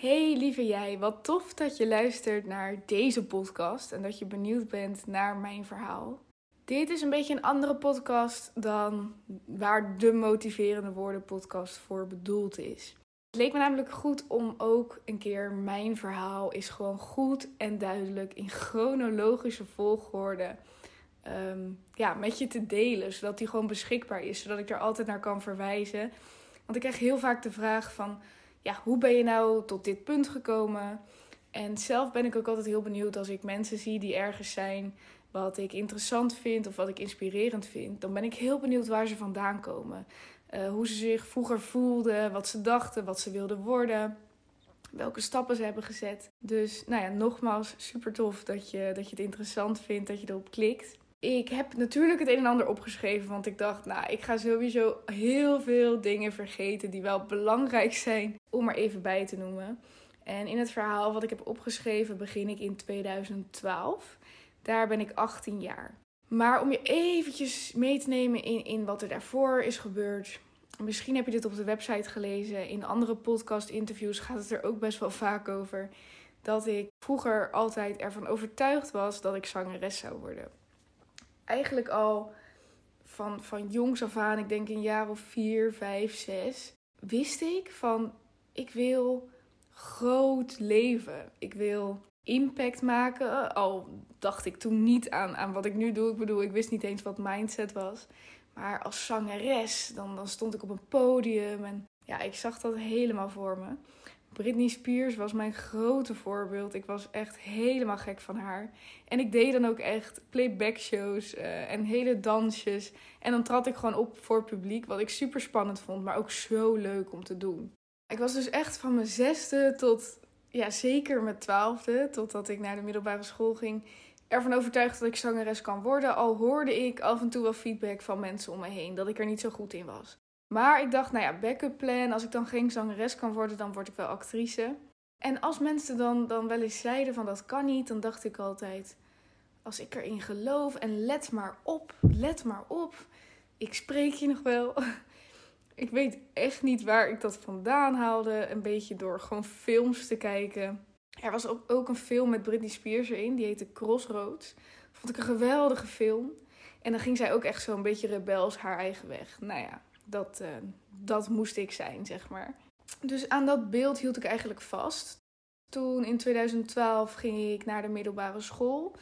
Hey lieve jij, wat tof dat je luistert naar deze podcast en dat je benieuwd bent naar mijn verhaal. Dit is een beetje een andere podcast dan waar de motiverende woorden podcast voor bedoeld is. Het leek me namelijk goed om ook een keer mijn verhaal is gewoon goed en duidelijk in chronologische volgorde ehm, ja, met je te delen, zodat die gewoon beschikbaar is, zodat ik er altijd naar kan verwijzen. Want ik krijg heel vaak de vraag van ja, hoe ben je nou tot dit punt gekomen? En zelf ben ik ook altijd heel benieuwd als ik mensen zie die ergens zijn wat ik interessant vind of wat ik inspirerend vind. Dan ben ik heel benieuwd waar ze vandaan komen. Uh, hoe ze zich vroeger voelden, wat ze dachten, wat ze wilden worden. Welke stappen ze hebben gezet. Dus nou ja, nogmaals, super tof dat je, dat je het interessant vindt, dat je erop klikt. Ik heb natuurlijk het een en ander opgeschreven, want ik dacht, nou, ik ga sowieso heel veel dingen vergeten die wel belangrijk zijn om er even bij te noemen. En in het verhaal wat ik heb opgeschreven begin ik in 2012. Daar ben ik 18 jaar. Maar om je eventjes mee te nemen in, in wat er daarvoor is gebeurd. Misschien heb je dit op de website gelezen. In andere podcast-interviews gaat het er ook best wel vaak over. Dat ik vroeger altijd ervan overtuigd was dat ik zangeres zou worden eigenlijk al van, van jongs af aan, ik denk een jaar of vier, vijf, zes, wist ik van ik wil groot leven. Ik wil impact maken. Al dacht ik toen niet aan, aan wat ik nu doe. Ik bedoel, ik wist niet eens wat mindset was. Maar als zangeres, dan, dan stond ik op een podium en ja, ik zag dat helemaal voor me. Britney Spears was mijn grote voorbeeld. Ik was echt helemaal gek van haar. En ik deed dan ook echt playback shows uh, en hele dansjes. En dan trad ik gewoon op voor publiek, wat ik super spannend vond, maar ook zo leuk om te doen. Ik was dus echt van mijn zesde tot, ja, zeker mijn twaalfde, totdat ik naar de middelbare school ging, ervan overtuigd dat ik zangeres kan worden. Al hoorde ik af en toe wel feedback van mensen om me heen dat ik er niet zo goed in was. Maar ik dacht, nou ja, backup plan. Als ik dan geen zangeres kan worden, dan word ik wel actrice. En als mensen dan, dan wel eens zeiden van dat kan niet, dan dacht ik altijd, als ik erin geloof en let maar op, let maar op. Ik spreek je nog wel. Ik weet echt niet waar ik dat vandaan haalde. Een beetje door gewoon films te kijken. Er was ook, een film met Britney Spears erin, die heette Crossroads. Vond ik een geweldige film. En dan ging zij ook echt zo een beetje rebels haar eigen weg. Nou ja, dat, uh, dat moest ik zijn, zeg maar. Dus aan dat beeld hield ik eigenlijk vast. Toen in 2012 ging ik naar de middelbare school.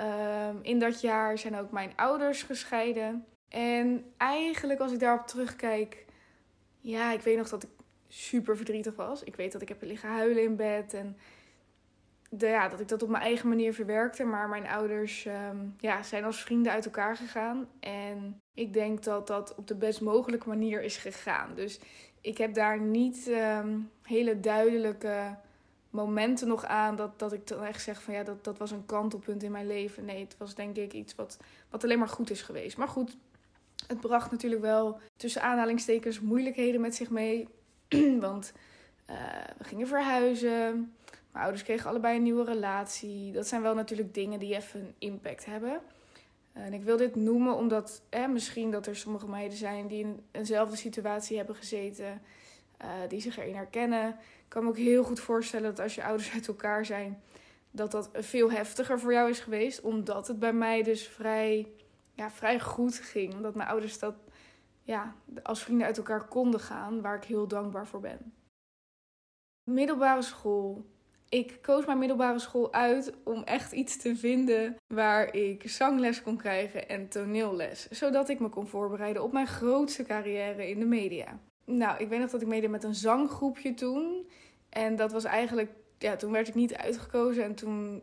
Um, in dat jaar zijn ook mijn ouders gescheiden. En eigenlijk, als ik daarop terugkijk, ja, ik weet nog dat ik super verdrietig was. Ik weet dat ik heb liggen huilen in bed en ja, dat ik dat op mijn eigen manier verwerkte. Maar mijn ouders um, ja, zijn als vrienden uit elkaar gegaan. En ik denk dat dat op de best mogelijke manier is gegaan. Dus ik heb daar niet um, hele duidelijke momenten nog aan dat, dat ik dan echt zeg van ja, dat, dat was een kantelpunt in mijn leven. Nee, het was denk ik iets wat, wat alleen maar goed is geweest. Maar goed, het bracht natuurlijk wel tussen aanhalingstekens moeilijkheden met zich mee. Want uh, we gingen verhuizen. Mijn ouders kregen allebei een nieuwe relatie. Dat zijn wel natuurlijk dingen die even een impact hebben. En ik wil dit noemen omdat misschien dat er sommige meiden zijn die in eenzelfde situatie hebben gezeten, uh, die zich erin herkennen. Ik kan me ook heel goed voorstellen dat als je ouders uit elkaar zijn, dat dat veel heftiger voor jou is geweest. Omdat het bij mij dus vrij, ja, vrij goed ging. Omdat mijn ouders dat ja, als vrienden uit elkaar konden gaan, waar ik heel dankbaar voor ben. Middelbare school ik koos mijn middelbare school uit om echt iets te vinden waar ik zangles kon krijgen en toneelles. Zodat ik me kon voorbereiden op mijn grootste carrière in de media. Nou, ik weet nog dat ik meedeed met een zanggroepje toen. En dat was eigenlijk, ja, toen werd ik niet uitgekozen. En toen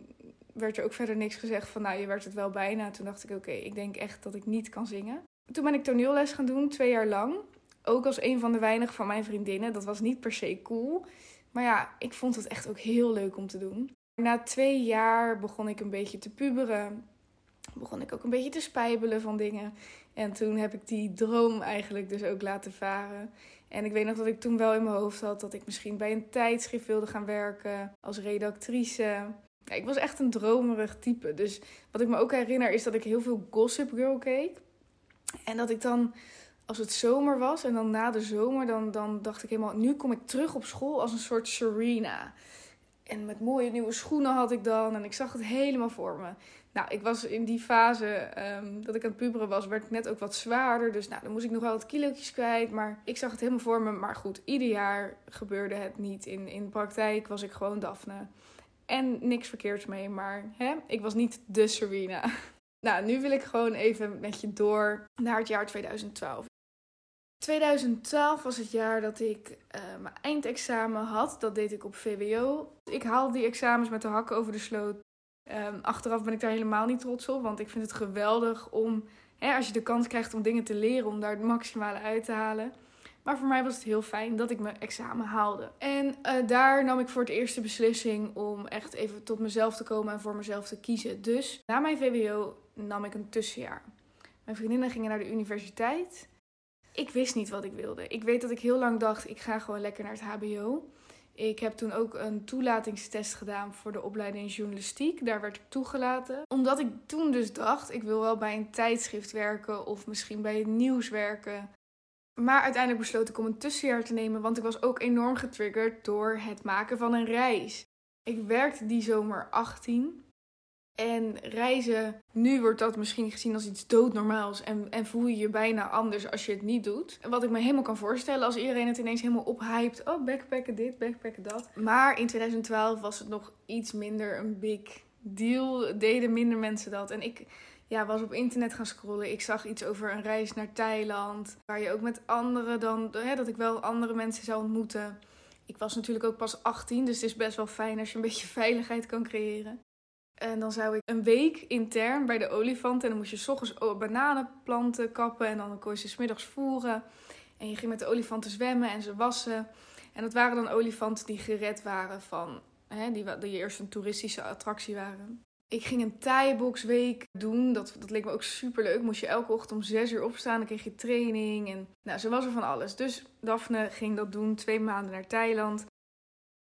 werd er ook verder niks gezegd van, nou, je werd het wel bijna. Toen dacht ik, oké, ik denk echt dat ik niet kan zingen. Toen ben ik toneelles gaan doen, twee jaar lang. Ook als een van de weinigen van mijn vriendinnen. Dat was niet per se cool. Maar ja, ik vond het echt ook heel leuk om te doen. Na twee jaar begon ik een beetje te puberen. Begon ik ook een beetje te spijbelen van dingen. En toen heb ik die droom eigenlijk dus ook laten varen. En ik weet nog dat ik toen wel in mijn hoofd had dat ik misschien bij een tijdschrift wilde gaan werken als redactrice. Ja, ik was echt een dromerig type. Dus wat ik me ook herinner is dat ik heel veel Gossip Girl keek. En dat ik dan als het zomer was en dan na de zomer, dan, dan dacht ik helemaal, nu kom ik terug op school als een soort Serena. En met mooie nieuwe schoenen had ik dan en ik zag het helemaal voor me. Nou, ik was in die fase ehm, dat ik aan het puberen was, werd ik net ook wat zwaarder. Dus nou, dan moest ik nog wel wat kilootjes kwijt. Maar ik zag het helemaal voor me. Maar goed, ieder jaar gebeurde het niet. In, in praktijk was ik gewoon Daphne. En niks verkeerds mee, maar hè, ik was niet de Serena. Nou, nu wil ik gewoon even met je door naar het jaar 2012. 2012 was het jaar dat ik uh, mijn eindexamen had. Dat deed ik op VWO. Ik haalde die examens met de hakken over de sloot. Um, achteraf ben ik daar helemaal niet trots op, want ik vind het geweldig om, hè, als je de kans krijgt om dingen te leren, om daar het maximale uit te halen. Maar voor mij was het heel fijn dat ik mijn examen haalde. En uh, daar nam ik voor het eerst de beslissing om echt even tot mezelf te komen en voor mezelf te kiezen. Dus na mijn VWO nam ik een tussenjaar. Mijn vriendinnen gingen naar de universiteit. Ik wist niet wat ik wilde. Ik weet dat ik heel lang dacht, ik ga gewoon lekker naar het HBO. Ik heb toen ook een toelatingstest gedaan voor de opleiding journalistiek. Daar werd ik toegelaten. Omdat ik toen dus dacht, ik wil wel bij een tijdschrift werken of misschien bij het nieuws werken. Maar uiteindelijk besloot ik om een tussenjaar te nemen, want ik was ook enorm getriggerd door het maken van een reis. Ik werkte die zomer 18 en reizen, nu wordt dat misschien gezien als iets doodnormaals. En, en voel je je bijna anders als je het niet doet. Wat ik me helemaal kan voorstellen als iedereen het ineens helemaal ophypt. Oh, backpacken dit, backpacken dat. Maar in 2012 was het nog iets minder een big deal. Deden minder mensen dat. En ik ja, was op internet gaan scrollen. Ik zag iets over een reis naar Thailand. Waar je ook met anderen dan, hè, dat ik wel andere mensen zou ontmoeten. Ik was natuurlijk ook pas 18, dus het is best wel fijn als je een beetje veiligheid kan creëren. En dan zou ik een week intern bij de olifant. En dan moest je ochtends bananenplanten kappen. En dan kon je ze smiddags voeren. En je ging met de olifanten zwemmen en ze wassen. En dat waren dan olifanten die gered waren van... Hè, die, die eerst een toeristische attractie waren. Ik ging een thai week doen. Dat, dat leek me ook super leuk. Moest je elke ochtend om zes uur opstaan. Dan kreeg je training. En nou, zo was er van alles. Dus Daphne ging dat doen. Twee maanden naar Thailand.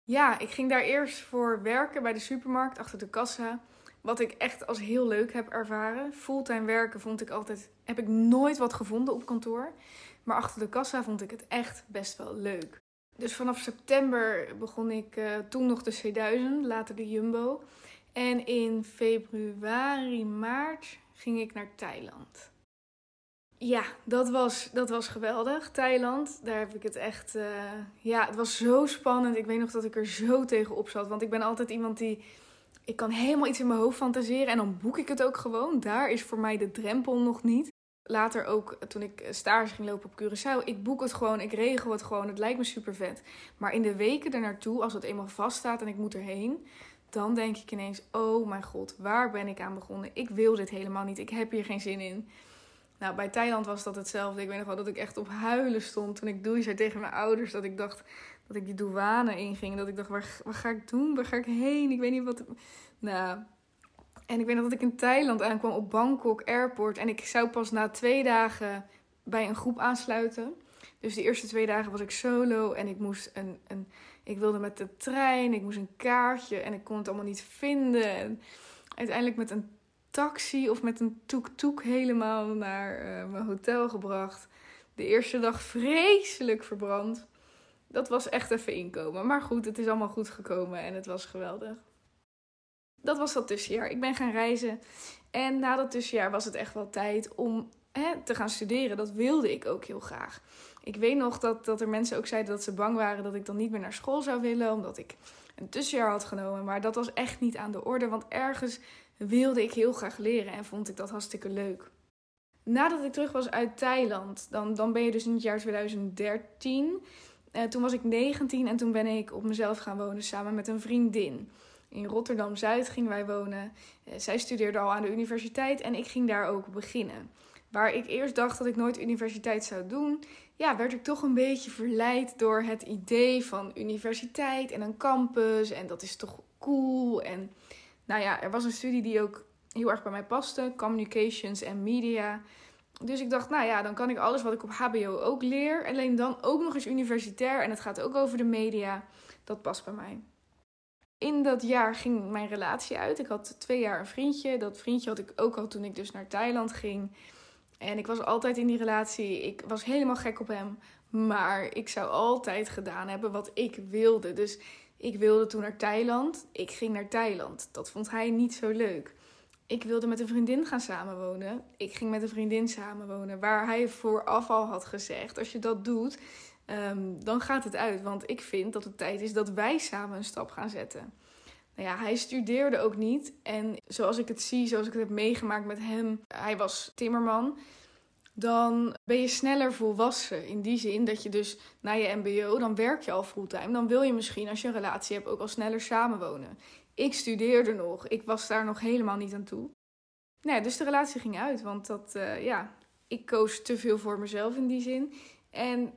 Ja, ik ging daar eerst voor werken bij de supermarkt achter de kassa. Wat ik echt als heel leuk heb ervaren. Fulltime werken vond ik altijd. Heb ik nooit wat gevonden op kantoor. Maar achter de kassa vond ik het echt best wel leuk. Dus vanaf september begon ik uh, toen nog de C1000, later de Jumbo. En in februari, maart ging ik naar Thailand. Ja, dat was, dat was geweldig. Thailand, daar heb ik het echt. Uh, ja, het was zo spannend. Ik weet nog dat ik er zo tegenop zat. Want ik ben altijd iemand die. Ik kan helemaal iets in mijn hoofd fantaseren en dan boek ik het ook gewoon. Daar is voor mij de drempel nog niet. Later ook toen ik stage ging lopen op Curaçao. Ik boek het gewoon, ik regel het gewoon. Het lijkt me super vet. Maar in de weken ernaartoe, als het eenmaal vaststaat en ik moet erheen, dan denk ik ineens: oh mijn god, waar ben ik aan begonnen? Ik wil dit helemaal niet. Ik heb hier geen zin in. Nou, bij Thailand was dat hetzelfde. Ik weet nog wel dat ik echt op huilen stond toen ik doei zei tegen mijn ouders. Dat ik dacht dat ik die douane inging. Dat ik dacht, waar, wat ga ik doen? Waar ga ik heen? Ik weet niet wat... Nou... En ik weet nog dat ik in Thailand aankwam op Bangkok Airport. En ik zou pas na twee dagen bij een groep aansluiten. Dus de eerste twee dagen was ik solo. En ik moest een... een ik wilde met de trein. Ik moest een kaartje. En ik kon het allemaal niet vinden. En uiteindelijk met een taxi of met een tuk-tuk helemaal naar uh, mijn hotel gebracht. De eerste dag vreselijk verbrand. Dat was echt even inkomen. Maar goed, het is allemaal goed gekomen en het was geweldig. Dat was dat tussenjaar. Ik ben gaan reizen. En na dat tussenjaar was het echt wel tijd om hè, te gaan studeren. Dat wilde ik ook heel graag. Ik weet nog dat, dat er mensen ook zeiden dat ze bang waren dat ik dan niet meer naar school zou willen. Omdat ik een tussenjaar had genomen. Maar dat was echt niet aan de orde. Want ergens wilde ik heel graag leren en vond ik dat hartstikke leuk. Nadat ik terug was uit Thailand, dan, dan ben je dus in het jaar 2013. Uh, toen was ik 19 en toen ben ik op mezelf gaan wonen samen met een vriendin. In Rotterdam Zuid gingen wij wonen. Uh, zij studeerde al aan de universiteit en ik ging daar ook beginnen. Waar ik eerst dacht dat ik nooit universiteit zou doen, ja, werd ik toch een beetje verleid door het idee van universiteit en een campus. En dat is toch cool. En nou ja, er was een studie die ook heel erg bij mij paste: communications en media. Dus ik dacht, nou ja, dan kan ik alles wat ik op HBO ook leer. Alleen dan ook nog eens universitair. En het gaat ook over de media. Dat past bij mij. In dat jaar ging mijn relatie uit. Ik had twee jaar een vriendje. Dat vriendje had ik ook al toen ik dus naar Thailand ging. En ik was altijd in die relatie. Ik was helemaal gek op hem. Maar ik zou altijd gedaan hebben wat ik wilde. Dus ik wilde toen naar Thailand. Ik ging naar Thailand. Dat vond hij niet zo leuk. Ik wilde met een vriendin gaan samenwonen. Ik ging met een vriendin samenwonen. Waar hij vooraf al had gezegd: als je dat doet, ehm, dan gaat het uit. Want ik vind dat het tijd is dat wij samen een stap gaan zetten. Nou ja, hij studeerde ook niet. En zoals ik het zie, zoals ik het heb meegemaakt met hem, hij was timmerman. Dan ben je sneller volwassen. In die zin dat je dus na je MBO, dan werk je al fulltime. Dan wil je misschien, als je een relatie hebt, ook al sneller samenwonen. Ik studeerde nog. Ik was daar nog helemaal niet aan toe. Nee, dus de relatie ging uit. Want dat, uh, ja, ik koos te veel voor mezelf in die zin. En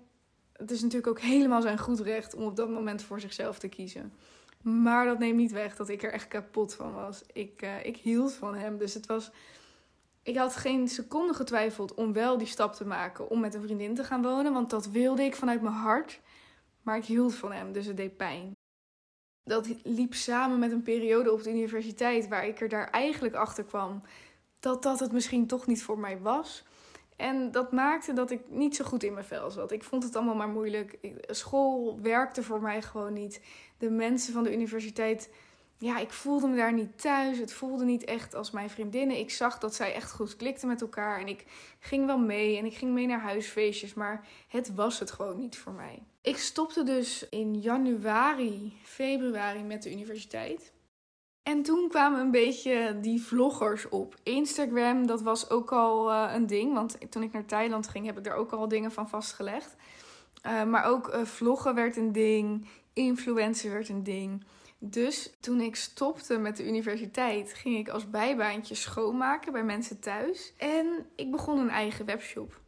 het is natuurlijk ook helemaal zijn goed recht om op dat moment voor zichzelf te kiezen. Maar dat neemt niet weg dat ik er echt kapot van was. Ik, uh, ik hield van hem. Dus het was. Ik had geen seconde getwijfeld om wel die stap te maken om met een vriendin te gaan wonen. Want dat wilde ik vanuit mijn hart. Maar ik hield van hem, dus het deed pijn. Dat liep samen met een periode op de universiteit waar ik er daar eigenlijk achter kwam dat dat het misschien toch niet voor mij was. En dat maakte dat ik niet zo goed in mijn vel zat. Ik vond het allemaal maar moeilijk. School werkte voor mij gewoon niet. De mensen van de universiteit, ja, ik voelde me daar niet thuis. Het voelde niet echt als mijn vriendinnen. Ik zag dat zij echt goed klikten met elkaar. En ik ging wel mee en ik ging mee naar huisfeestjes. Maar het was het gewoon niet voor mij. Ik stopte dus in januari, februari met de universiteit. En toen kwamen een beetje die vloggers op. Instagram, dat was ook al uh, een ding. Want toen ik naar Thailand ging, heb ik daar ook al dingen van vastgelegd. Uh, maar ook uh, vloggen werd een ding. Influencer werd een ding. Dus toen ik stopte met de universiteit, ging ik als bijbaantje schoonmaken bij mensen thuis. En ik begon een eigen webshop.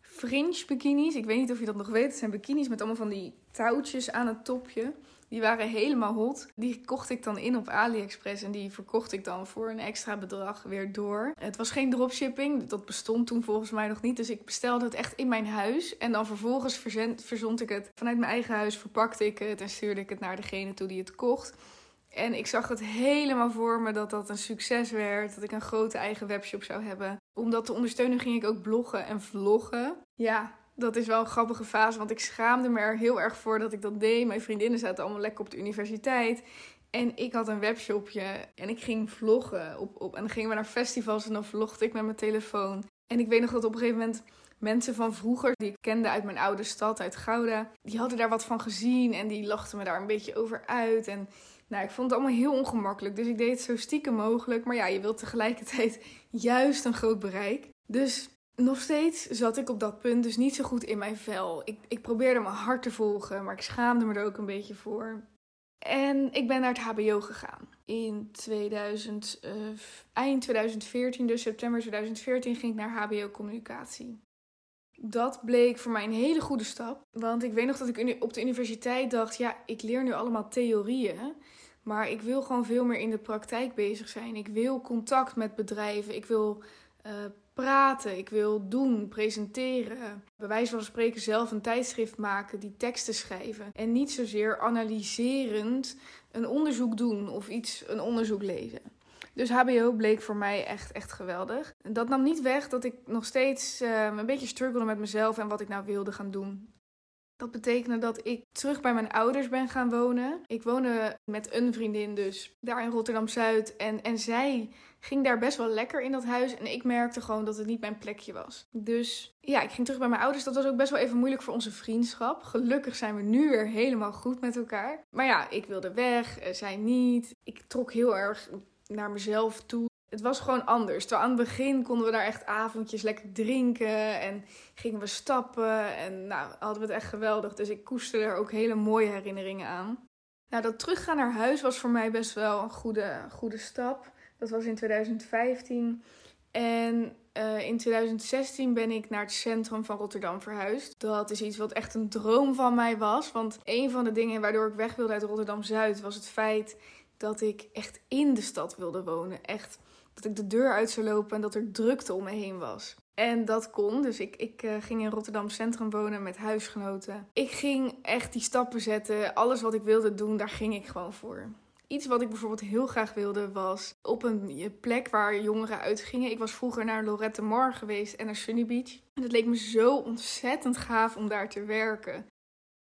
Fringe bikinis, ik weet niet of je dat nog weet. Het zijn bikinis met allemaal van die touwtjes aan het topje. Die waren helemaal hot. Die kocht ik dan in op AliExpress en die verkocht ik dan voor een extra bedrag weer door. Het was geen dropshipping, dat bestond toen volgens mij nog niet. Dus ik bestelde het echt in mijn huis en dan vervolgens verzond ik het vanuit mijn eigen huis, verpakte ik het en stuurde ik het naar degene toe die het kocht. En ik zag het helemaal voor me dat dat een succes werd. Dat ik een grote eigen webshop zou hebben. Om dat te ondersteunen ging ik ook bloggen en vloggen. Ja, dat is wel een grappige fase, want ik schaamde me er heel erg voor dat ik dat deed. Mijn vriendinnen zaten allemaal lekker op de universiteit. En ik had een webshopje en ik ging vloggen. Op, op, en dan gingen we naar festivals en dan vlogde ik met mijn telefoon. En ik weet nog dat op een gegeven moment mensen van vroeger, die ik kende uit mijn oude stad, uit Gouda, die hadden daar wat van gezien en die lachten me daar een beetje over uit. En nou, ik vond het allemaal heel ongemakkelijk, dus ik deed het zo stiekem mogelijk. Maar ja, je wilt tegelijkertijd juist een groot bereik. Dus nog steeds zat ik op dat punt dus niet zo goed in mijn vel. Ik, ik probeerde mijn hart te volgen, maar ik schaamde me er ook een beetje voor. En ik ben naar het HBO gegaan. In 2000, uh, eind 2014, dus september 2014, ging ik naar HBO Communicatie. Dat bleek voor mij een hele goede stap. Want ik weet nog dat ik op de universiteit dacht: ja, ik leer nu allemaal theorieën. Maar ik wil gewoon veel meer in de praktijk bezig zijn. Ik wil contact met bedrijven. Ik wil uh, praten, ik wil doen, presenteren. Bij wijze van spreken zelf een tijdschrift maken, die teksten schrijven. En niet zozeer analyserend een onderzoek doen of iets, een onderzoek lezen. Dus HBO bleek voor mij echt, echt geweldig. Dat nam niet weg dat ik nog steeds uh, een beetje struggelde met mezelf en wat ik nou wilde gaan doen. Dat betekende dat ik terug bij mijn ouders ben gaan wonen. Ik woonde met een vriendin dus daar in Rotterdam Zuid. En, en zij ging daar best wel lekker in dat huis. En ik merkte gewoon dat het niet mijn plekje was. Dus ja, ik ging terug bij mijn ouders. Dat was ook best wel even moeilijk voor onze vriendschap. Gelukkig zijn we nu weer helemaal goed met elkaar. Maar ja, ik wilde weg, eh, zij niet. Ik trok heel erg naar mezelf toe. Het was gewoon anders. Terwijl aan het begin konden we daar echt avondjes lekker drinken en gingen we stappen. En nou, hadden we het echt geweldig. Dus ik koesterde er ook hele mooie herinneringen aan. Nou, dat teruggaan naar huis was voor mij best wel een goede, goede stap. Dat was in 2015. En uh, in 2016 ben ik naar het centrum van Rotterdam verhuisd. Dat is iets wat echt een droom van mij was. Want een van de dingen waardoor ik weg wilde uit Rotterdam Zuid was het feit dat ik echt in de stad wilde wonen. Echt dat ik de deur uit zou lopen en dat er drukte om me heen was. En dat kon. Dus ik, ik uh, ging in Rotterdam Centrum wonen met huisgenoten. Ik ging echt die stappen zetten. Alles wat ik wilde doen, daar ging ik gewoon voor. Iets wat ik bijvoorbeeld heel graag wilde was op een plek waar jongeren uitgingen. Ik was vroeger naar Lorette Mar geweest en naar Sunny Beach. En het leek me zo ontzettend gaaf om daar te werken.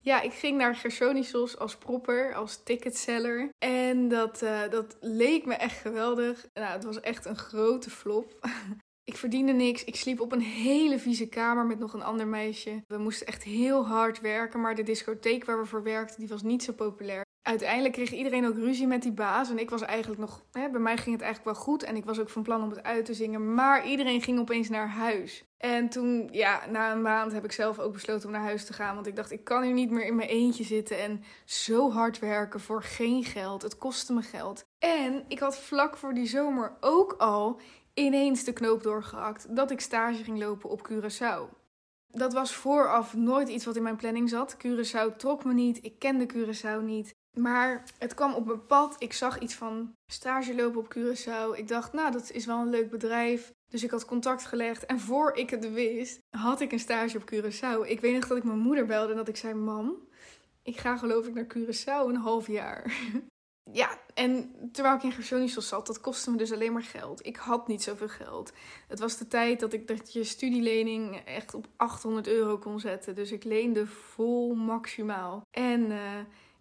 Ja, ik ging naar Gersonisos als propper, als ticketseller. En dat, uh, dat leek me echt geweldig. Nou, het was echt een grote flop. Ik verdiende niks. Ik sliep op een hele vieze kamer met nog een ander meisje. We moesten echt heel hard werken, maar de discotheek waar we voor werkten, die was niet zo populair. Uiteindelijk kreeg iedereen ook ruzie met die baas. En ik was eigenlijk nog. Hè, bij mij ging het eigenlijk wel goed. En ik was ook van plan om het uit te zingen. Maar iedereen ging opeens naar huis. En toen, ja, na een maand heb ik zelf ook besloten om naar huis te gaan. Want ik dacht, ik kan hier niet meer in mijn eentje zitten. En zo hard werken voor geen geld. Het kostte me geld. En ik had vlak voor die zomer ook al ineens de knoop doorgehakt dat ik stage ging lopen op Curaçao. Dat was vooraf nooit iets wat in mijn planning zat. Curaçao trok me niet, ik kende Curaçao niet. Maar het kwam op mijn pad. Ik zag iets van stage lopen op Curaçao. Ik dacht, nou, dat is wel een leuk bedrijf. Dus ik had contact gelegd. En voor ik het wist, had ik een stage op Curaçao. Ik weet nog dat ik mijn moeder belde en dat ik zei: Mam, ik ga geloof ik naar Curaçao een half jaar. ja, en terwijl ik in Gersonisos zat, dat kostte me dus alleen maar geld. Ik had niet zoveel geld. Het was de tijd dat ik dat je studielening echt op 800 euro kon zetten. Dus ik leende vol maximaal. En uh,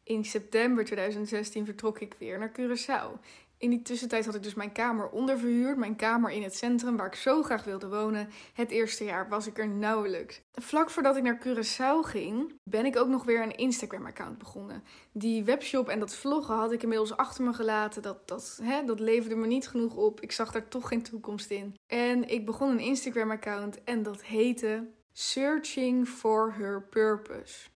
in september 2016 vertrok ik weer naar Curaçao. In die tussentijd had ik dus mijn kamer onderverhuurd. Mijn kamer in het centrum waar ik zo graag wilde wonen. Het eerste jaar was ik er nauwelijks. Vlak voordat ik naar Curaçao ging, ben ik ook nog weer een Instagram-account begonnen. Die webshop en dat vloggen had ik inmiddels achter me gelaten. Dat, dat, hè, dat leverde me niet genoeg op. Ik zag daar toch geen toekomst in. En ik begon een Instagram-account en dat heette Searching for Her Purpose.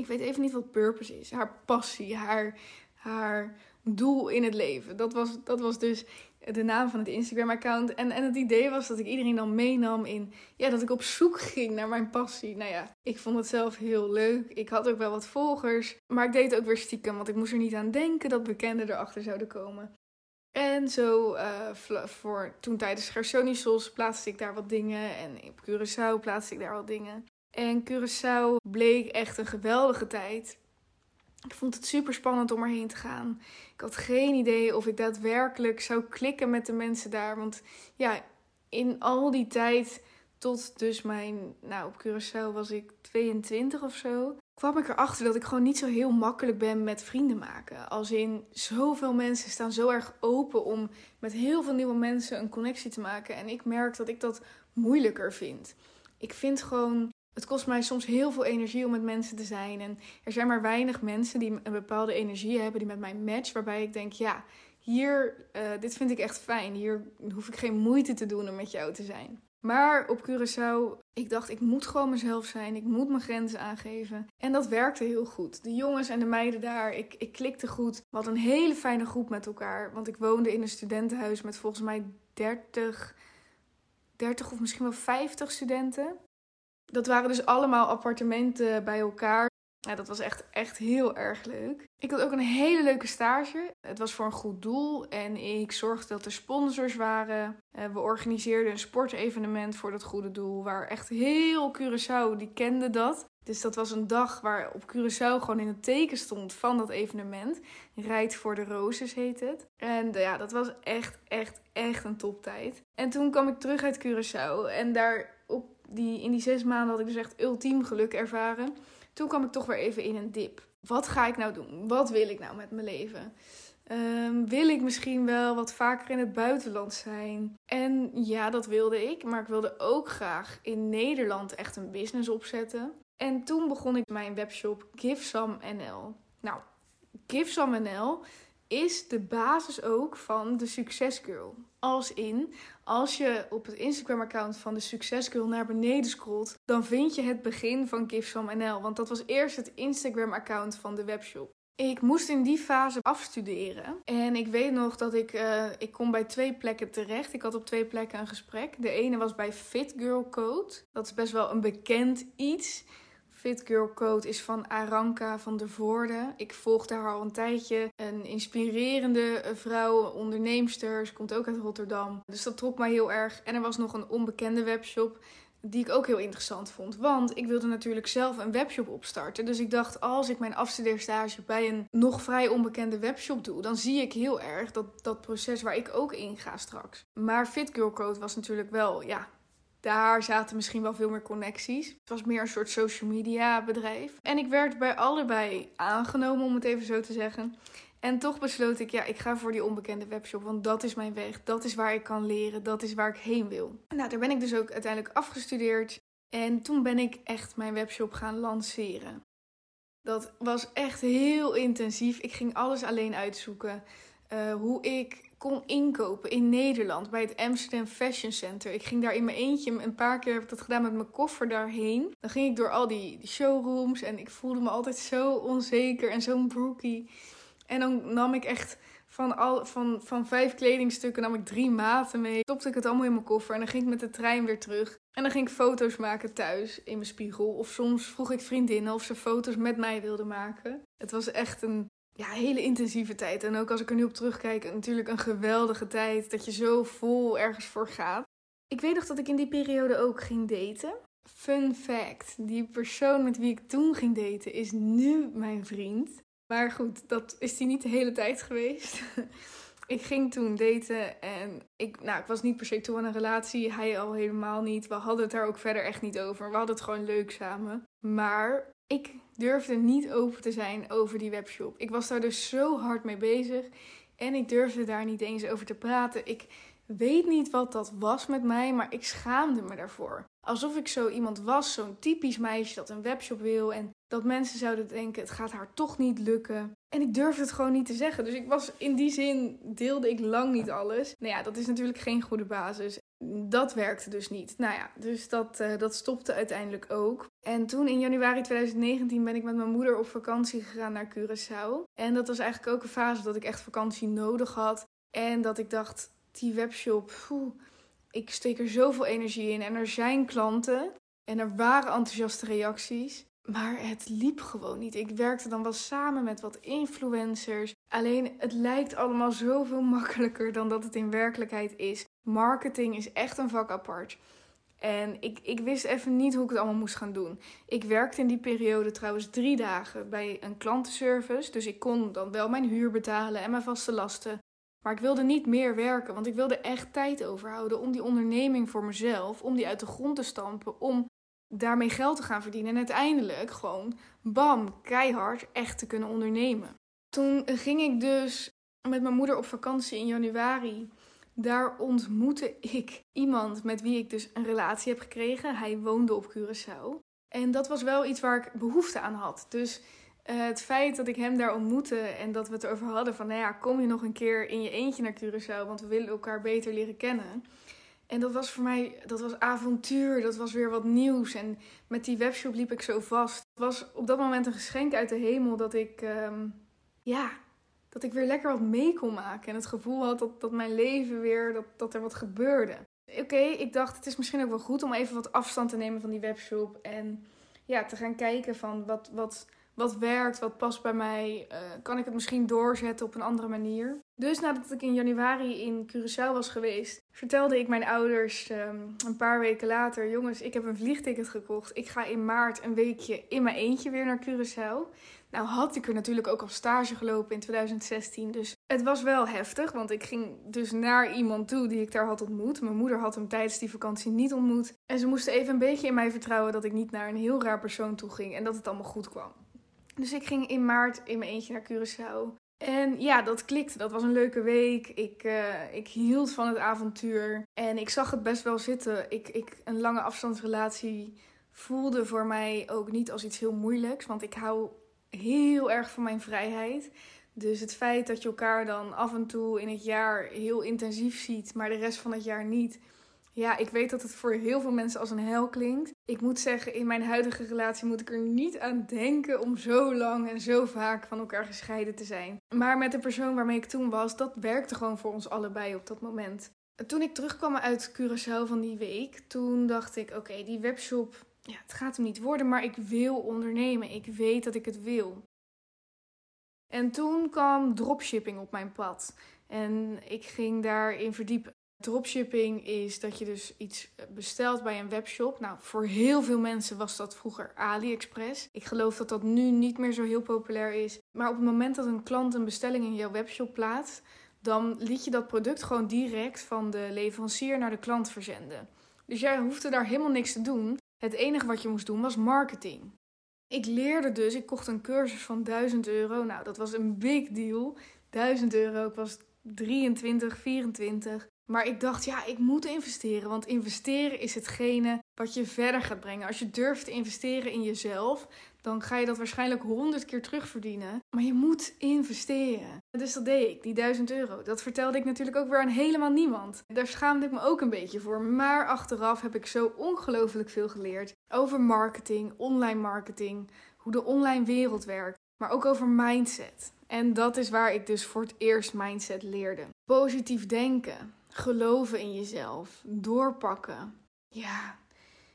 Ik weet even niet wat purpose is. Haar passie, haar, haar doel in het leven. Dat was, dat was dus de naam van het Instagram-account. En, en het idee was dat ik iedereen dan meenam in... Ja, dat ik op zoek ging naar mijn passie. Nou ja, ik vond het zelf heel leuk. Ik had ook wel wat volgers. Maar ik deed het ook weer stiekem, want ik moest er niet aan denken dat bekenden erachter zouden komen. En zo, uh, voor, toen tijdens Gersonisos plaatste ik daar wat dingen. En op Curaçao plaatste ik daar wat dingen. En Curaçao bleek echt een geweldige tijd. Ik vond het super spannend om erheen te gaan. Ik had geen idee of ik daadwerkelijk zou klikken met de mensen daar. Want ja, in al die tijd tot dus mijn, nou op Curaçao was ik 22 of zo, kwam ik erachter dat ik gewoon niet zo heel makkelijk ben met vrienden maken. Als in zoveel mensen staan zo erg open om met heel veel nieuwe mensen een connectie te maken. En ik merk dat ik dat moeilijker vind. Ik vind gewoon het kost mij soms heel veel energie om met mensen te zijn. En er zijn maar weinig mensen die een bepaalde energie hebben, die met mij matchen. Waarbij ik denk, ja, hier, uh, dit vind ik echt fijn. Hier hoef ik geen moeite te doen om met jou te zijn. Maar op Curaçao, ik dacht, ik moet gewoon mezelf zijn. Ik moet mijn grenzen aangeven. En dat werkte heel goed. De jongens en de meiden daar, ik, ik klikte goed. We hadden een hele fijne groep met elkaar. Want ik woonde in een studentenhuis met volgens mij 30, 30 of misschien wel 50 studenten. Dat waren dus allemaal appartementen bij elkaar. Ja, dat was echt, echt heel erg leuk. Ik had ook een hele leuke stage. Het was voor een goed doel en ik zorgde dat er sponsors waren. Eh, we organiseerden een sportevenement voor dat goede doel, waar echt heel Curaçao, die kende dat. Dus dat was een dag waar op Curaçao gewoon in het teken stond van dat evenement. Rijd voor de Roses heet het. En ja, dat was echt, echt, echt een toptijd. En toen kwam ik terug uit Curaçao en daar die, in die zes maanden had ik dus echt ultiem geluk ervaren. Toen kwam ik toch weer even in een dip. Wat ga ik nou doen? Wat wil ik nou met mijn leven? Um, wil ik misschien wel wat vaker in het buitenland zijn? En ja, dat wilde ik. Maar ik wilde ook graag in Nederland echt een business opzetten. En toen begon ik mijn webshop GiveSome NL. Nou, GiveSome NL is de basis ook van de Success Girl. Als in, als je op het Instagram-account van de Success Girl naar beneden scrolt, dan vind je het begin van Give NL. Want dat was eerst het Instagram-account van de webshop. Ik moest in die fase afstuderen. En ik weet nog dat ik, uh, ik kom bij twee plekken terecht. Ik had op twee plekken een gesprek. De ene was bij Fit Girl Code. Dat is best wel een bekend iets. Fit Girl Code is van Aranka van der Voorde. Ik volgde haar al een tijdje. Een inspirerende vrouw, onderneemster. Ze komt ook uit Rotterdam. Dus dat trok mij heel erg. En er was nog een onbekende webshop. die ik ook heel interessant vond. Want ik wilde natuurlijk zelf een webshop opstarten. Dus ik dacht, als ik mijn afstudeerstage bij een nog vrij onbekende webshop doe, dan zie ik heel erg dat, dat proces waar ik ook in ga straks. Maar Fit Girl Code was natuurlijk wel, ja, daar zaten misschien wel veel meer connecties. Het was meer een soort social media bedrijf. En ik werd bij allebei aangenomen, om het even zo te zeggen. En toch besloot ik, ja, ik ga voor die onbekende webshop. Want dat is mijn weg. Dat is waar ik kan leren. Dat is waar ik heen wil. Nou, daar ben ik dus ook uiteindelijk afgestudeerd. En toen ben ik echt mijn webshop gaan lanceren. Dat was echt heel intensief. Ik ging alles alleen uitzoeken. Uh, hoe ik kon inkopen in Nederland bij het Amsterdam Fashion Center. Ik ging daar in mijn eentje, een paar keer heb ik dat gedaan met mijn koffer daarheen. Dan ging ik door al die, showrooms en ik voelde me altijd zo onzeker en zo'n brookie. En dan nam ik echt van, al, van, van vijf kledingstukken nam ik drie maten mee. Stopte ik het allemaal in mijn koffer en dan ging ik met de trein weer terug. En dan ging ik foto's maken thuis in mijn spiegel. Of soms vroeg ik vriendinnen of ze foto's met mij wilden maken. Het was echt een ja, hele intensieve tijd. En ook als ik er nu op terugkijk, natuurlijk een geweldige tijd. Dat je zo vol ergens voor gaat. Ik weet nog dat ik in die periode ook ging daten. Fun fact: die persoon met wie ik toen ging daten is nu mijn vriend. Maar goed, dat is die niet de hele tijd geweest. ik ging toen daten en ik, nou, ik was niet per se toe aan een relatie. Hij al helemaal niet. We hadden het daar ook verder echt niet over. We hadden het gewoon leuk samen. Maar ik durfde niet open te zijn over die webshop. Ik was daar dus zo hard mee bezig. En ik durfde daar niet eens over te praten. Ik weet niet wat dat was met mij, maar ik schaamde me daarvoor. Alsof ik zo iemand was, zo'n typisch meisje dat een webshop wil en dat mensen zouden denken: het gaat haar toch niet lukken. En ik durfde het gewoon niet te zeggen. Dus ik was in die zin deelde ik lang niet alles. Nou ja, dat is natuurlijk geen goede basis. Dat werkte dus niet. Nou ja, dus dat, uh, dat stopte uiteindelijk ook. En toen in januari 2019 ben ik met mijn moeder op vakantie gegaan naar Curaçao. En dat was eigenlijk ook een fase dat ik echt vakantie nodig had. En dat ik dacht, die webshop, ik steek er zoveel energie in. En er zijn klanten. En er waren enthousiaste reacties. Maar het liep gewoon niet. Ik werkte dan wel samen met wat influencers. Alleen het lijkt allemaal zoveel makkelijker dan dat het in werkelijkheid is. Marketing is echt een vak apart. En ik, ik wist even niet hoe ik het allemaal moest gaan doen. Ik werkte in die periode trouwens drie dagen bij een klantenservice. Dus ik kon dan wel mijn huur betalen en mijn vaste lasten. Maar ik wilde niet meer werken, want ik wilde echt tijd overhouden om die onderneming voor mezelf, om die uit de grond te stampen, om daarmee geld te gaan verdienen en uiteindelijk gewoon, bam, keihard echt te kunnen ondernemen. Toen ging ik dus met mijn moeder op vakantie in januari. Daar ontmoette ik iemand met wie ik dus een relatie heb gekregen. Hij woonde op Curaçao. En dat was wel iets waar ik behoefte aan had. Dus uh, het feit dat ik hem daar ontmoette en dat we het over hadden van, nou ja, kom je nog een keer in je eentje naar Curaçao, want we willen elkaar beter leren kennen. En dat was voor mij, dat was avontuur, dat was weer wat nieuws. En met die webshop liep ik zo vast. Het was op dat moment een geschenk uit de hemel dat ik, um, ja, dat ik weer lekker wat mee kon maken. En het gevoel had dat, dat mijn leven weer, dat, dat er wat gebeurde. Oké, ik dacht het is misschien ook wel goed om even wat afstand te nemen van die webshop. En ja, te gaan kijken van wat, wat, wat werkt, wat past bij mij. Uh, kan ik het misschien doorzetten op een andere manier? Dus nadat ik in januari in Curaçao was geweest, vertelde ik mijn ouders um, een paar weken later: Jongens, ik heb een vliegticket gekocht. Ik ga in maart een weekje in mijn eentje weer naar Curaçao. Nou had ik er natuurlijk ook al stage gelopen in 2016. Dus het was wel heftig, want ik ging dus naar iemand toe die ik daar had ontmoet. Mijn moeder had hem tijdens die vakantie niet ontmoet. En ze moesten even een beetje in mij vertrouwen dat ik niet naar een heel raar persoon toe ging en dat het allemaal goed kwam. Dus ik ging in maart in mijn eentje naar Curaçao. En ja, dat klikte. Dat was een leuke week. Ik, uh, ik hield van het avontuur. En ik zag het best wel zitten. Ik, ik, een lange afstandsrelatie voelde voor mij ook niet als iets heel moeilijks. Want ik hou heel erg van mijn vrijheid. Dus het feit dat je elkaar dan af en toe in het jaar heel intensief ziet, maar de rest van het jaar niet ja, ik weet dat het voor heel veel mensen als een hel klinkt. Ik moet zeggen, in mijn huidige relatie moet ik er niet aan denken om zo lang en zo vaak van elkaar gescheiden te zijn. Maar met de persoon waarmee ik toen was, dat werkte gewoon voor ons allebei op dat moment. Toen ik terugkwam uit Curaçao van die week, toen dacht ik: oké, die webshop, ja, het gaat hem niet worden, maar ik wil ondernemen. Ik weet dat ik het wil. En toen kwam dropshipping op mijn pad. En ik ging daarin verdiepen. Dropshipping is dat je dus iets bestelt bij een webshop. Nou, voor heel veel mensen was dat vroeger AliExpress. Ik geloof dat dat nu niet meer zo heel populair is. Maar op het moment dat een klant een bestelling in jouw webshop plaatst, dan liet je dat product gewoon direct van de leverancier naar de klant verzenden. Dus jij hoefde daar helemaal niks te doen. Het enige wat je moest doen was marketing. Ik leerde dus, ik kocht een cursus van 1000 euro. Nou, dat was een big deal. 1000 euro, ik was 23, 24. Maar ik dacht, ja, ik moet investeren. Want investeren is hetgene wat je verder gaat brengen. Als je durft te investeren in jezelf, dan ga je dat waarschijnlijk honderd keer terugverdienen. Maar je moet investeren. Dus dat deed ik, die 1000 euro. Dat vertelde ik natuurlijk ook weer aan helemaal niemand. Daar schaamde ik me ook een beetje voor. Maar achteraf heb ik zo ongelooflijk veel geleerd over marketing, online marketing, hoe de online wereld werkt, maar ook over mindset. En dat is waar ik dus voor het eerst mindset leerde. Positief denken, geloven in jezelf, doorpakken. Ja,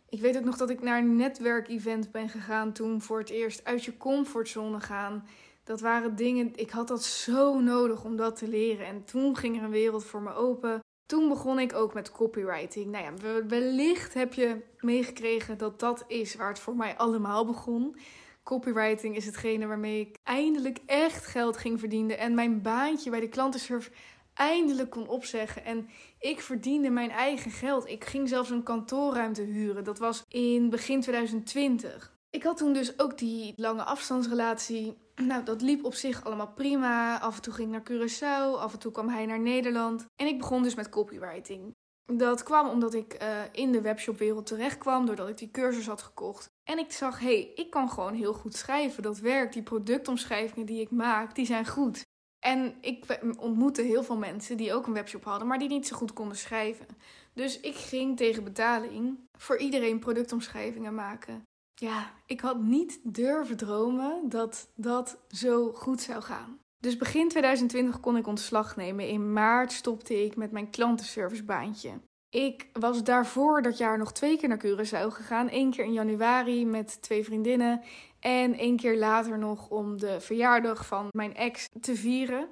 ik weet ook nog dat ik naar een netwerkevent ben gegaan toen voor het eerst uit je comfortzone gaan. Dat waren dingen, ik had dat zo nodig om dat te leren. En toen ging er een wereld voor me open. Toen begon ik ook met copywriting. Nou ja, wellicht heb je meegekregen dat dat is waar het voor mij allemaal begon. Copywriting is hetgene waarmee ik eindelijk echt geld ging verdienen. En mijn baantje bij de klantenservice eindelijk kon opzeggen. En ik verdiende mijn eigen geld. Ik ging zelfs een kantoorruimte huren. Dat was in begin 2020. Ik had toen dus ook die lange afstandsrelatie. Nou, dat liep op zich allemaal prima. Af en toe ging ik naar Curaçao, af en toe kwam hij naar Nederland. En ik begon dus met copywriting. Dat kwam omdat ik uh, in de webshopwereld terecht kwam, doordat ik die cursus had gekocht. En ik zag, hé, hey, ik kan gewoon heel goed schrijven. Dat werkt, die productomschrijvingen die ik maak, die zijn goed. En ik ontmoette heel veel mensen die ook een webshop hadden, maar die niet zo goed konden schrijven. Dus ik ging tegen betaling voor iedereen productomschrijvingen maken. Ja, ik had niet durven dromen dat dat zo goed zou gaan. Dus begin 2020 kon ik ontslag nemen. In maart stopte ik met mijn klantenservicebaantje. Ik was daarvoor dat jaar nog twee keer naar Curaçao gegaan. Eén keer in januari met twee vriendinnen. En één keer later nog om de verjaardag van mijn ex te vieren.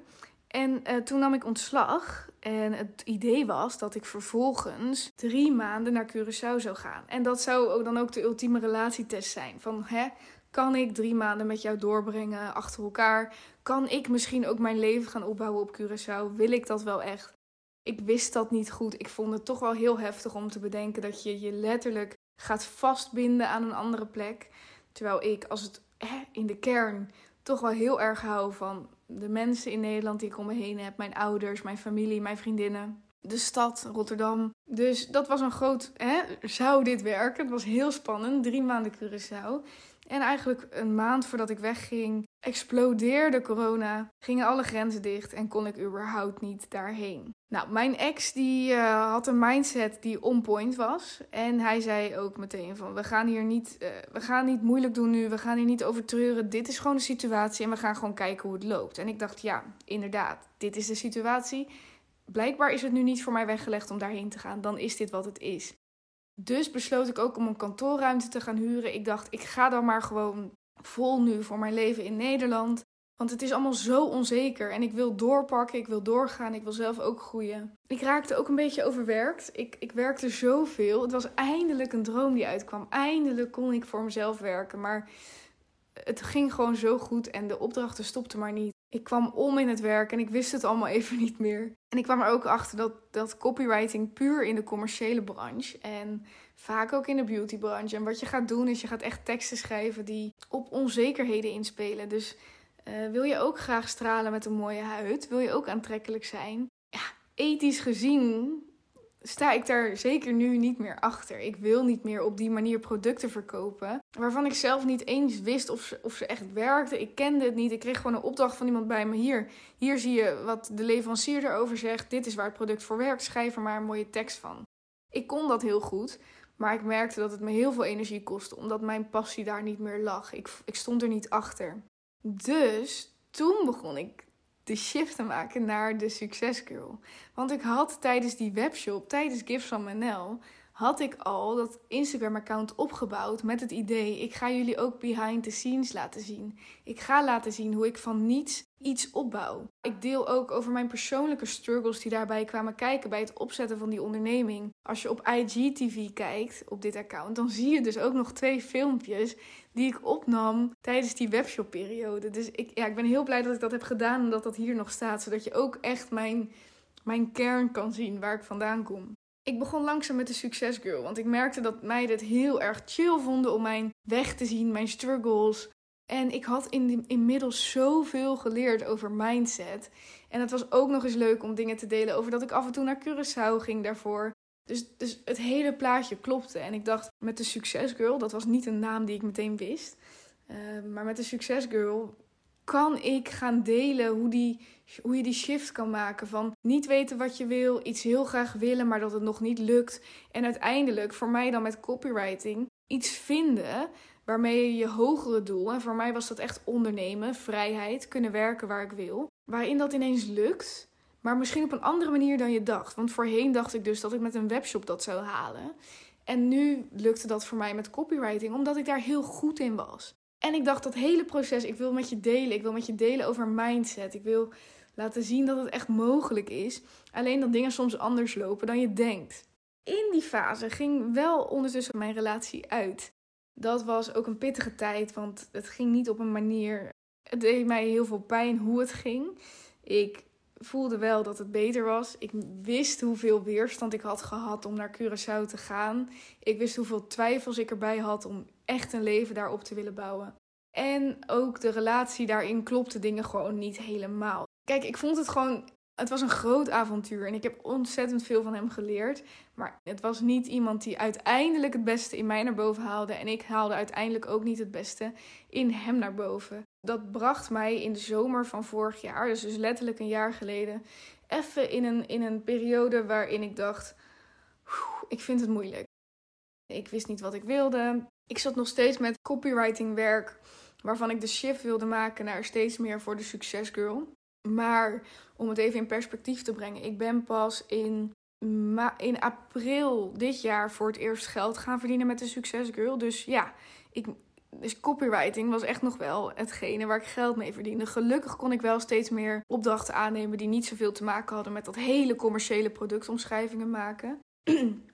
En uh, toen nam ik ontslag. En het idee was dat ik vervolgens drie maanden naar Curaçao zou gaan. En dat zou ook dan ook de ultieme relatietest zijn. Van hè, kan ik drie maanden met jou doorbrengen achter elkaar? Kan ik misschien ook mijn leven gaan opbouwen op Curaçao? Wil ik dat wel echt? Ik wist dat niet goed. Ik vond het toch wel heel heftig om te bedenken dat je je letterlijk gaat vastbinden aan een andere plek. Terwijl ik, als het in de kern, toch wel heel erg hou van de mensen in Nederland die ik om me heen heb. Mijn ouders, mijn familie, mijn vriendinnen. De stad, Rotterdam. Dus dat was een groot. Hè, zou dit werken? Het was heel spannend. Drie maanden Curaçao. En eigenlijk een maand voordat ik wegging, explodeerde corona, gingen alle grenzen dicht en kon ik überhaupt niet daarheen. Nou, mijn ex die uh, had een mindset die on point was. En hij zei ook meteen van, we gaan hier niet, uh, we gaan niet moeilijk doen nu, we gaan hier niet over treuren. Dit is gewoon de situatie en we gaan gewoon kijken hoe het loopt. En ik dacht, ja, inderdaad, dit is de situatie. Blijkbaar is het nu niet voor mij weggelegd om daarheen te gaan. Dan is dit wat het is. Dus besloot ik ook om een kantoorruimte te gaan huren. Ik dacht, ik ga dan maar gewoon vol nu voor mijn leven in Nederland. Want het is allemaal zo onzeker en ik wil doorpakken, ik wil doorgaan, ik wil zelf ook groeien. Ik raakte ook een beetje overwerkt. Ik, ik werkte zoveel. Het was eindelijk een droom die uitkwam. Eindelijk kon ik voor mezelf werken, maar het ging gewoon zo goed en de opdrachten stopten maar niet. Ik kwam om in het werk en ik wist het allemaal even niet meer. En ik kwam er ook achter dat, dat copywriting puur in de commerciële branche en vaak ook in de beautybranche. En wat je gaat doen is je gaat echt teksten schrijven die op onzekerheden inspelen. Dus uh, wil je ook graag stralen met een mooie huid? Wil je ook aantrekkelijk zijn? Ja, ethisch gezien sta ik daar zeker nu niet meer achter. Ik wil niet meer op die manier producten verkopen. Waarvan ik zelf niet eens wist of ze, of ze echt werkten. Ik kende het niet. Ik kreeg gewoon een opdracht van iemand bij me. Hier, hier zie je wat de leverancier erover zegt. Dit is waar het product voor werkt. Schrijf er maar een mooie tekst van. Ik kon dat heel goed. Maar ik merkte dat het me heel veel energie kostte. Omdat mijn passie daar niet meer lag. Ik, ik stond er niet achter. Dus toen begon ik de shift te maken naar de succesgirl. Want ik had tijdens die webshop, tijdens Gifts van Manel, had ik al dat Instagram-account opgebouwd met het idee: ik ga jullie ook behind the scenes laten zien. Ik ga laten zien hoe ik van niets iets opbouw. Ik deel ook over mijn persoonlijke struggles die daarbij kwamen kijken bij het opzetten van die onderneming. Als je op IGTV kijkt op dit account, dan zie je dus ook nog twee filmpjes die ik opnam tijdens die webshop-periode. Dus ik, ja, ik ben heel blij dat ik dat heb gedaan en dat dat hier nog staat, zodat je ook echt mijn, mijn kern kan zien waar ik vandaan kom. Ik begon langzaam met de succesgirl, want ik merkte dat mij dit heel erg chill vonden om mijn weg te zien, mijn struggles. En ik had in, inmiddels zoveel geleerd over mindset. En het was ook nog eens leuk om dingen te delen over dat ik af en toe naar Curaçao ging daarvoor. Dus, dus het hele plaatje klopte. En ik dacht met de Succesgirl, dat was niet een naam die ik meteen wist. Uh, maar met de Succesgirl kan ik gaan delen hoe, die, hoe je die shift kan maken. Van niet weten wat je wil, iets heel graag willen, maar dat het nog niet lukt. En uiteindelijk, voor mij dan met copywriting, iets vinden waarmee je je hogere doel, en voor mij was dat echt ondernemen, vrijheid, kunnen werken waar ik wil, waarin dat ineens lukt. Maar misschien op een andere manier dan je dacht. Want voorheen dacht ik dus dat ik met een webshop dat zou halen. En nu lukte dat voor mij met copywriting, omdat ik daar heel goed in was. En ik dacht, dat hele proces, ik wil met je delen. Ik wil met je delen over mindset. Ik wil laten zien dat het echt mogelijk is. Alleen dat dingen soms anders lopen dan je denkt. In die fase ging wel ondertussen mijn relatie uit. Dat was ook een pittige tijd, want het ging niet op een manier. Het deed mij heel veel pijn hoe het ging. Ik voelde wel dat het beter was. Ik wist hoeveel weerstand ik had gehad om naar Curaçao te gaan. Ik wist hoeveel twijfels ik erbij had om echt een leven daarop te willen bouwen. En ook de relatie daarin klopte dingen gewoon niet helemaal. Kijk, ik vond het gewoon. Het was een groot avontuur en ik heb ontzettend veel van hem geleerd. Maar het was niet iemand die uiteindelijk het beste in mij naar boven haalde. En ik haalde uiteindelijk ook niet het beste in hem naar boven. Dat bracht mij in de zomer van vorig jaar, dus, dus letterlijk een jaar geleden, even in een, in een periode waarin ik dacht: ik vind het moeilijk. Ik wist niet wat ik wilde. Ik zat nog steeds met copywriting werk, waarvan ik de shift wilde maken naar steeds meer voor de succesgirl. Maar om het even in perspectief te brengen, ik ben pas in, in april dit jaar voor het eerst geld gaan verdienen met de succesgirl. Dus ja, ik, dus copywriting was echt nog wel hetgene waar ik geld mee verdiende. Gelukkig kon ik wel steeds meer opdrachten aannemen die niet zoveel te maken hadden met dat hele commerciële productomschrijvingen maken.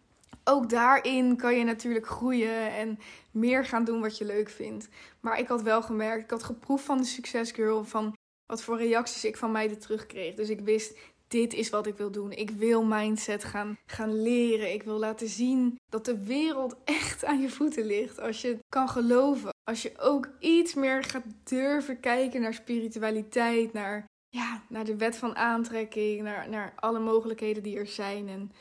ook daarin kan je natuurlijk groeien en meer gaan doen wat je leuk vindt. Maar ik had wel gemerkt, ik had geproefd van de succesgirl, van wat voor reacties ik van meiden terugkreeg. Dus ik wist, dit is wat ik wil doen. Ik wil mindset gaan, gaan leren. Ik wil laten zien dat de wereld echt aan je voeten ligt. Als je kan geloven. Als je ook iets meer gaat durven kijken naar spiritualiteit, naar, ja, naar de wet van aantrekking, naar, naar alle mogelijkheden die er zijn. En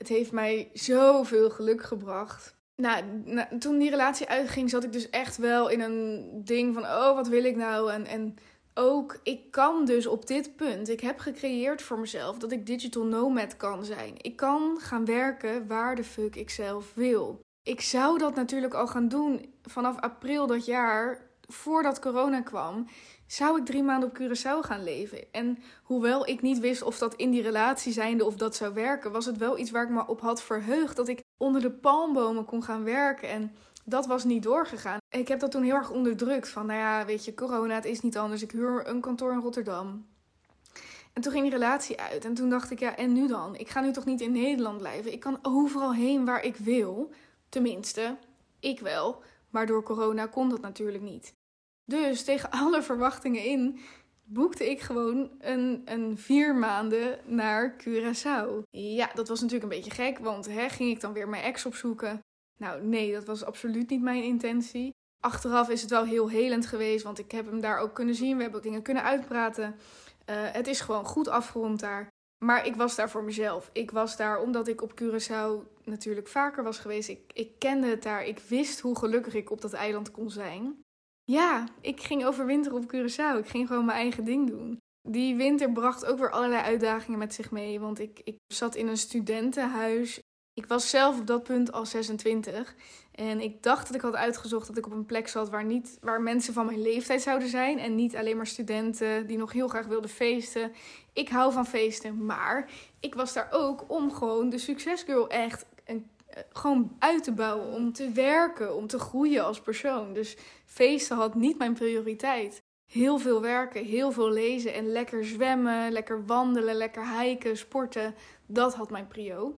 het heeft mij zoveel geluk gebracht. Nou, nou, toen die relatie uitging, zat ik dus echt wel in een ding van: oh, wat wil ik nou? En, en ook, ik kan dus op dit punt, ik heb gecreëerd voor mezelf dat ik digital nomad kan zijn. Ik kan gaan werken waar de fuck ik zelf wil. Ik zou dat natuurlijk al gaan doen vanaf april dat jaar, voordat corona kwam zou ik drie maanden op Curaçao gaan leven. En hoewel ik niet wist of dat in die relatie zijnde of dat zou werken, was het wel iets waar ik me op had verheugd. Dat ik onder de palmbomen kon gaan werken. En dat was niet doorgegaan. Ik heb dat toen heel erg onderdrukt. Van nou ja, weet je, corona, het is niet anders. Ik huur een kantoor in Rotterdam. En toen ging die relatie uit. En toen dacht ik, ja, en nu dan? Ik ga nu toch niet in Nederland blijven? Ik kan overal heen waar ik wil. Tenminste, ik wel. Maar door corona kon dat natuurlijk niet. Dus tegen alle verwachtingen in boekte ik gewoon een, een vier maanden naar Curaçao. Ja, dat was natuurlijk een beetje gek, want hè, ging ik dan weer mijn ex opzoeken? Nou, nee, dat was absoluut niet mijn intentie. Achteraf is het wel heel helend geweest, want ik heb hem daar ook kunnen zien. We hebben ook dingen kunnen uitpraten. Uh, het is gewoon goed afgerond daar. Maar ik was daar voor mezelf. Ik was daar omdat ik op Curaçao natuurlijk vaker was geweest. Ik, ik kende het daar. Ik wist hoe gelukkig ik op dat eiland kon zijn. Ja, ik ging overwinteren op Curaçao. Ik ging gewoon mijn eigen ding doen. Die winter bracht ook weer allerlei uitdagingen met zich mee. Want ik, ik zat in een studentenhuis. Ik was zelf op dat punt al 26. En ik dacht dat ik had uitgezocht dat ik op een plek zat waar, niet, waar mensen van mijn leeftijd zouden zijn. En niet alleen maar studenten die nog heel graag wilden feesten. Ik hou van feesten. Maar ik was daar ook om gewoon de succesgirl echt een gewoon uit te bouwen, om te werken, om te groeien als persoon. Dus feesten had niet mijn prioriteit. Heel veel werken, heel veel lezen en lekker zwemmen, lekker wandelen, lekker hiken, sporten. Dat had mijn prio.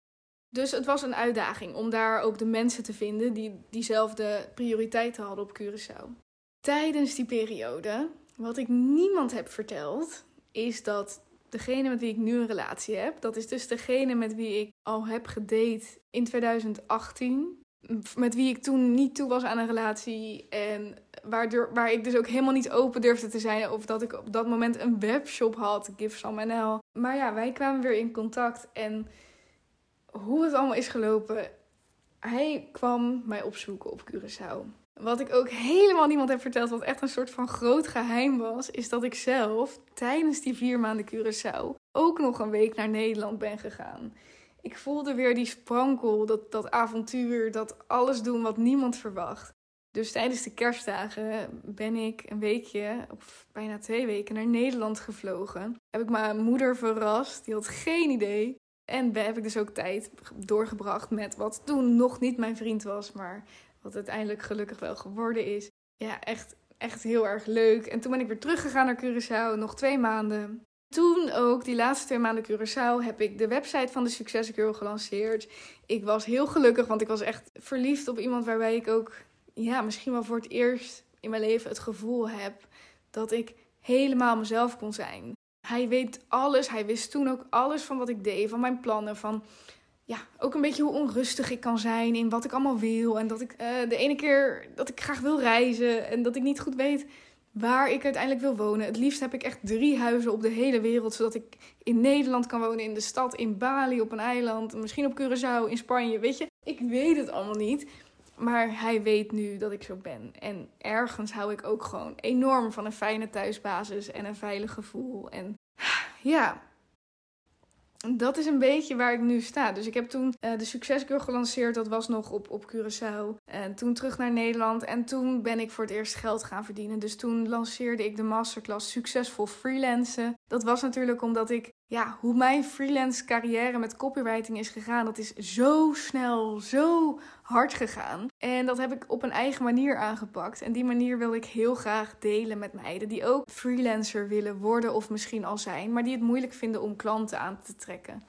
Dus het was een uitdaging om daar ook de mensen te vinden die diezelfde prioriteiten hadden op Curaçao. Tijdens die periode, wat ik niemand heb verteld, is dat degene met wie ik nu een relatie heb, dat is dus degene met wie ik al heb gedate in 2018. Met wie ik toen niet toe was aan een relatie. En waardoor, waar ik dus ook helemaal niet open durfde te zijn. Of dat ik op dat moment een webshop had, NL. Maar ja, wij kwamen weer in contact. En hoe het allemaal is gelopen. Hij kwam mij opzoeken op Curaçao. Wat ik ook helemaal niemand heb verteld, wat echt een soort van groot geheim was, is dat ik zelf tijdens die vier maanden Curaçao ook nog een week naar Nederland ben gegaan. Ik voelde weer die sprankel, dat, dat avontuur, dat alles doen wat niemand verwacht. Dus tijdens de kerstdagen ben ik een weekje, of bijna twee weken, naar Nederland gevlogen. Heb ik mijn moeder verrast, die had geen idee. En heb ik dus ook tijd doorgebracht met wat toen nog niet mijn vriend was, maar wat uiteindelijk gelukkig wel geworden is. Ja, echt, echt heel erg leuk. En toen ben ik weer teruggegaan naar Curaçao, nog twee maanden. Toen ook, die laatste twee maanden Curaçao, heb ik de website van de Success gelanceerd. Ik was heel gelukkig, want ik was echt verliefd op iemand waarbij ik ook, ja, misschien wel voor het eerst in mijn leven het gevoel heb dat ik helemaal mezelf kon zijn. Hij weet alles, hij wist toen ook alles van wat ik deed, van mijn plannen, van ja, ook een beetje hoe onrustig ik kan zijn in wat ik allemaal wil. En dat ik uh, de ene keer dat ik graag wil reizen en dat ik niet goed weet waar ik uiteindelijk wil wonen. Het liefst heb ik echt drie huizen op de hele wereld, zodat ik in Nederland kan wonen, in de stad, in Bali, op een eiland, misschien op Curaçao, in Spanje. Weet je, ik weet het allemaal niet. Maar hij weet nu dat ik zo ben. En ergens hou ik ook gewoon enorm van een fijne thuisbasis en een veilig gevoel. En ja, dat is een beetje waar ik nu sta. Dus ik heb toen uh, de Succescur gelanceerd. Dat was nog op, op Curaçao. En toen terug naar Nederland. En toen ben ik voor het eerst geld gaan verdienen. Dus toen lanceerde ik de masterclass Succesvol Freelancen. Dat was natuurlijk omdat ik ja, hoe mijn freelance carrière met copywriting is gegaan, dat is zo snel, zo hard gegaan. En dat heb ik op een eigen manier aangepakt. En die manier wil ik heel graag delen met meiden die ook freelancer willen worden of misschien al zijn, maar die het moeilijk vinden om klanten aan te trekken.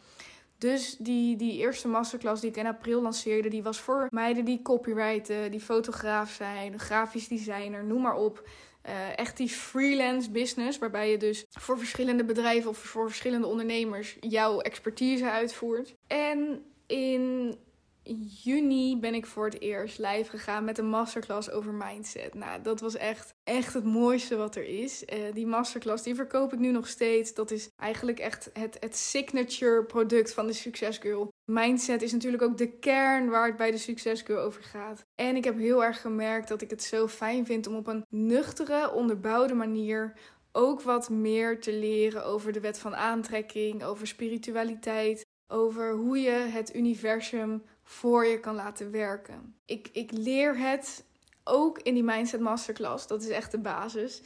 Dus die, die eerste masterclass die ik in april lanceerde, die was voor meiden die copywriten, die fotograaf zijn, grafisch designer, noem maar op. Uh, echt die freelance business, waarbij je dus voor verschillende bedrijven of voor verschillende ondernemers jouw expertise uitvoert. En in juni ben ik voor het eerst live gegaan met een masterclass over mindset. Nou, dat was echt, echt het mooiste wat er is. Uh, die masterclass, die verkoop ik nu nog steeds. Dat is eigenlijk echt het, het signature product van de Success Girl. Mindset is natuurlijk ook de kern waar het bij de Success Girl over gaat. En ik heb heel erg gemerkt dat ik het zo fijn vind om op een nuchtere, onderbouwde manier ook wat meer te leren over de wet van aantrekking, over spiritualiteit, over hoe je het universum voor je kan laten werken. Ik, ik leer het ook in die Mindset Masterclass. Dat is echt de basis.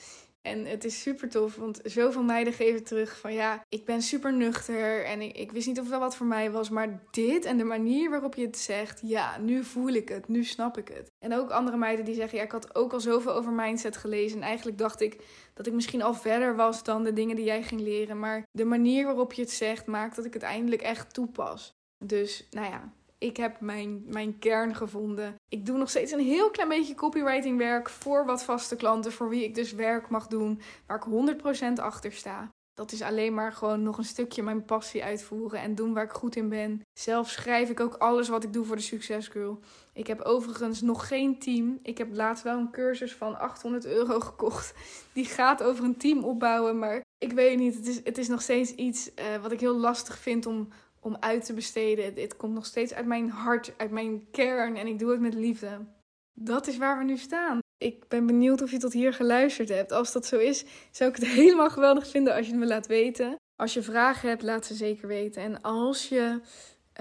En het is super tof, want zoveel meiden geven terug van ja, ik ben super nuchter en ik, ik wist niet of dat wat voor mij was, maar dit en de manier waarop je het zegt, ja, nu voel ik het, nu snap ik het. En ook andere meiden die zeggen, ja, ik had ook al zoveel over mindset gelezen en eigenlijk dacht ik dat ik misschien al verder was dan de dingen die jij ging leren, maar de manier waarop je het zegt maakt dat ik het eindelijk echt toepas. Dus, nou ja, ik heb mijn, mijn kern gevonden. Ik doe nog steeds een heel klein beetje copywriting werk voor wat vaste klanten, voor wie ik dus werk mag doen, waar ik 100% achter sta. Dat is alleen maar gewoon nog een stukje mijn passie uitvoeren en doen waar ik goed in ben. Zelf schrijf ik ook alles wat ik doe voor de Success Girl. Ik heb overigens nog geen team. Ik heb laatst wel een cursus van 800 euro gekocht. Die gaat over een team opbouwen. Maar ik weet niet, het is, het is nog steeds iets uh, wat ik heel lastig vind om, om uit te besteden. Het komt nog steeds uit mijn hart, uit mijn kern en ik doe het met liefde. Dat is waar we nu staan. Ik ben benieuwd of je tot hier geluisterd hebt. Als dat zo is, zou ik het helemaal geweldig vinden als je het me laat weten. Als je vragen hebt, laat ze zeker weten. En als je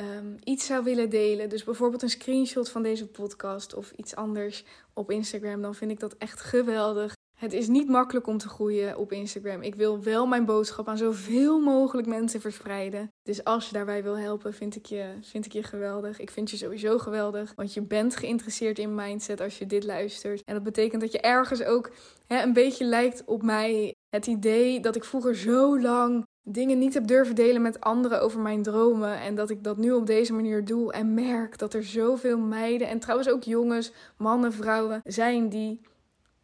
um, iets zou willen delen, dus bijvoorbeeld een screenshot van deze podcast of iets anders op Instagram, dan vind ik dat echt geweldig. Het is niet makkelijk om te groeien op Instagram. Ik wil wel mijn boodschap aan zoveel mogelijk mensen verspreiden. Dus als je daarbij wil helpen, vind ik je, vind ik je geweldig. Ik vind je sowieso geweldig, want je bent geïnteresseerd in mindset als je dit luistert. En dat betekent dat je ergens ook hè, een beetje lijkt op mij. Het idee dat ik vroeger zo lang dingen niet heb durven delen met anderen over mijn dromen. En dat ik dat nu op deze manier doe. En merk dat er zoveel meiden en trouwens ook jongens, mannen, vrouwen zijn die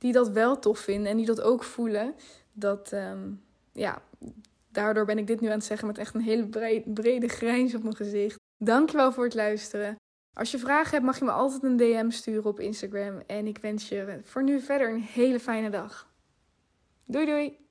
die dat wel tof vinden en die dat ook voelen. Dat, ehm, ja, daardoor ben ik dit nu aan het zeggen met echt een hele brede, grijns op mijn gezicht. Dankjewel voor het luisteren. Als je vragen hebt, mag je me altijd een DM sturen op Instagram. En ik wens je voor nu verder een hele fijne dag. Doei doei!